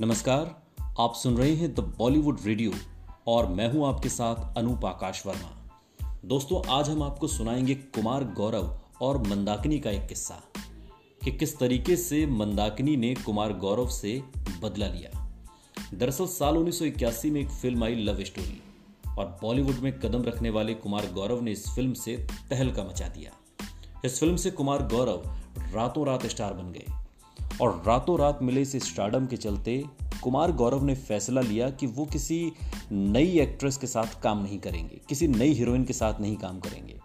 नमस्कार, आप सुन रहे हैं द बॉलीवुड रेडियो और मैं हूँ आपके साथ अनूप आकाश वर्मा। दोस्तों, आज हम आपको सुनाएँगे कुमार गौरव और मंदाकिनी का एक किस्सा, कि किस तरीके से मंदाकिनी ने कुमार गौरव से बदला लिया। दरअसल, साल 1981 में एक फ़िल्म आई लव स्टोरी और बॉलीवुड में कदम रखने वाले कुमार गौरव ने इस फ़िल्म से तहलका मचा दिया। इस फ़िल्म से कुमार गौरव रातों रात स्टार बन गए। और रातों रात मिले इस स्टार्डम के चलते, कुमार गौरव ने फैसला लिया कि वो किसी नई एक्ट्रेस के साथ काम नहीं करेंगे, किसी नई हीरोइन के साथ नहीं काम करेंगे।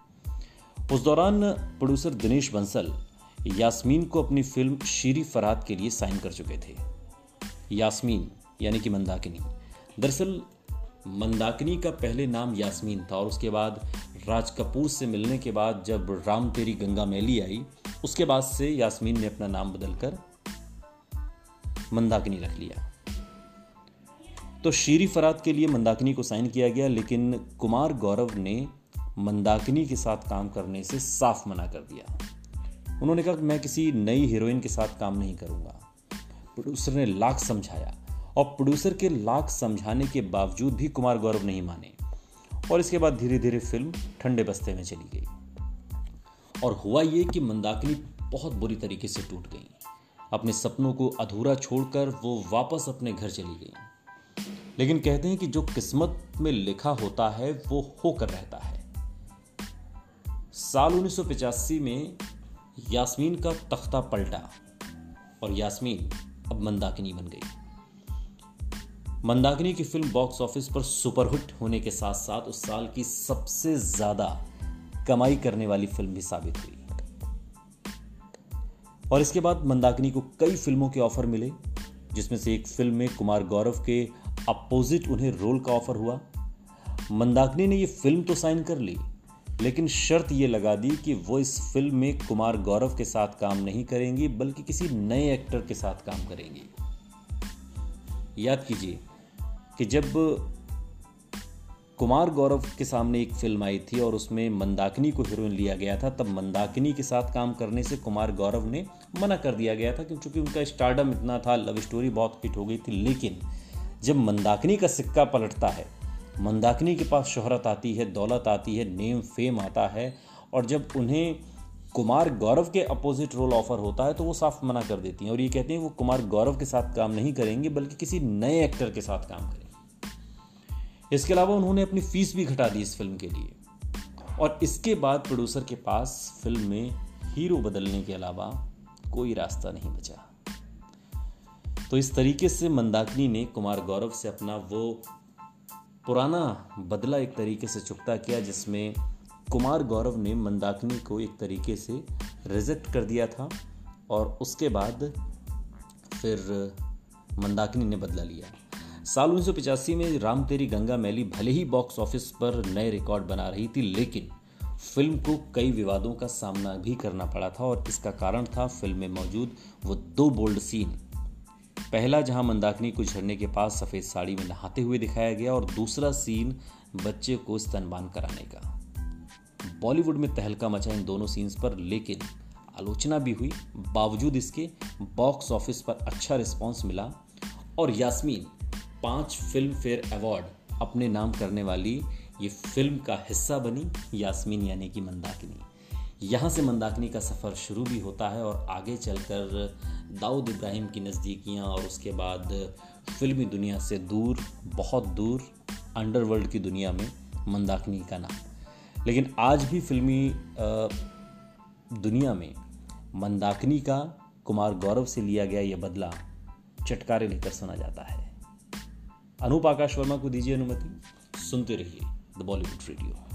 उस दौरान प्रोड्यूसर दिनेश बंसल यास्मीन को अपनी फ़िल्म शीरी फराद के लिए साइन कर चुके थे। यास्मीन, यानी कि मंदाकिनी। दरअसल, मंदाकिनी का पहले नाम यास्मीन था और उसके बाद राज कपूर से मिलने के बाद जब राम तेरी गंगा मैली आई, उसके बाद से यास्मीन ने अपना नाम बदलकर मंदाकिनी रख लिया। तो शीरी फरात के लिए मंदाकिनी को साइन किया गया, लेकिन कुमार गौरव ने मंदाकिनी के साथ काम करने से साफ़ मना कर दिया। उन्होंने कहा मैं किसी नई हीरोइन के साथ काम नहीं करूँगा। प्रोड्यूसर ने लाख समझाया, और प्रोड्यूसर के लाख समझाने के बावजूद भी कुमार गौरव नहीं माने। और इसके बाद धीरे धीरे फ़िल्म ठंडे बस्ते में चली गई। और हुआ ये कि मंदाकिनी बहुत बुरी तरीके से टूट गई। अपने सपनों को अधूरा छोड़कर वो वापस अपने घर चली गई। लेकिन कहते हैं कि जो किस्मत में लिखा होता है, वो होकर रहता है। साल उन्नीस सौ पचासी में यास्मीन का तख्ता पलटा और यास्मीन अब मंदाकिनी बन गई। मंदाकिनी की फ़िल्म बॉक्स ऑफ़िस पर सुपरहिट होने के साथ साथ उस साल की सबसे ज़्यादा कमाई करने वाली फ़िल्म भी साबित हुई। और इसके बाद मंदाकिनी को कई फ़िल्मों के ऑफ़र मिले, जिसमें से एक फ़िल्म में कुमार गौरव के अपोजिट उन्हें रोल का ऑफ़र हुआ। मंदाकिनी ने यह फ़िल्म तो साइन कर ली, लेकिन शर्त यह लगा दी कि वो इस फ़िल्म में कुमार गौरव के साथ काम नहीं करेंगी, बल्कि किसी नए एक्टर के साथ काम करेंगी। याद कीजिए कि जब कुमार गौरव के सामने एक फ़िल्म आई थी और उसमें मंदाकिनी को हीरोइन लिया गया था। तब मंदाकिनी के साथ काम करने से कुमार गौरव ने मना कर दिया गया था क्योंकि उनका स्टार्डम इतना था लव स्टोरी बहुत हिट हो गई थी। लेकिन जब मंदाकिनी का सिक्का पलटता है, मंदाकिनी के पास शोहरत आती है, दौलत आती है नेम फेम आता है और जब उन्हें कुमार गौरव के अपोजिट रोल ऑफ़र होता है तो वो साफ़ मना कर देती हैं और ये कहती हैं, वो कुमार गौरव के साथ काम नहीं करेंगे, बल्कि किसी नए एक्टर के साथ काम करेंगे। इसके अलावा उन्होंने अपनी फ़ीस भी घटा दी इस फ़िल्म के लिए। और इसके बाद प्रोड्यूसर के पास फ़िल्म में हीरो बदलने के अलावा कोई रास्ता नहीं बचा। तो इस तरीके से मंदाकिनी ने कुमार गौरव से अपना वो पुराना बदला एक तरीके से चुकता किया, जिसमें कुमार गौरव ने मंदाकिनी को एक तरीके से रिजेक्ट कर दिया था और उसके बाद फिर मंदाकिनी ने बदला लिया। साल उन्नीस में राम तेरी गंगा मैली भले ही बॉक्स ऑफ़िस पर नए रिकॉर्ड बना रही थी, लेकिन फ़िल्म को कई विवादों का सामना भी करना पड़ा था और इसका कारण था फ़िल्म में मौजूद वो दो बोल्ड सीन पहला, जहाँ मंदाकिनी को झरने के पास सफ़ेद साड़ी में नहाते हुए दिखाया गया और दूसरा सीन बच्चे को स्तनबान कराने का। बॉलीवुड में तहलका मचा इन दोनों सीन्स पर, लेकिन आलोचना भी हुई। बावजूद इसके बॉक्स ऑफ़िस पर अच्छा रिस्पॉन्स मिला और यास्मीन पाँच फ़िल्म फेयर अवार्ड अपने नाम करने वाली ये फ़िल्म का हिस्सा बनी यास्मीन, यानी कि मंदाकिनी। यहाँ से मंदाकिनी का सफ़र शुरू भी होता है और आगे चलकर दाऊद इब्राहिम की नज़दीकियाँ और उसके बाद फिल्मी दुनिया से दूर, बहुत दूर, अंडरवर्ल्ड की दुनिया में मंदाकिनी का नाम। लेकिन आज भी फिल्मी दुनिया में मंदाकिनी का कुमार गौरव से लिया गया यह बदला चटकारे लेकर सुना जाता है। अनूप आकाश वर्मा को दीजिए अनुमति सुनते रहिए द बॉलीवुड रेडियो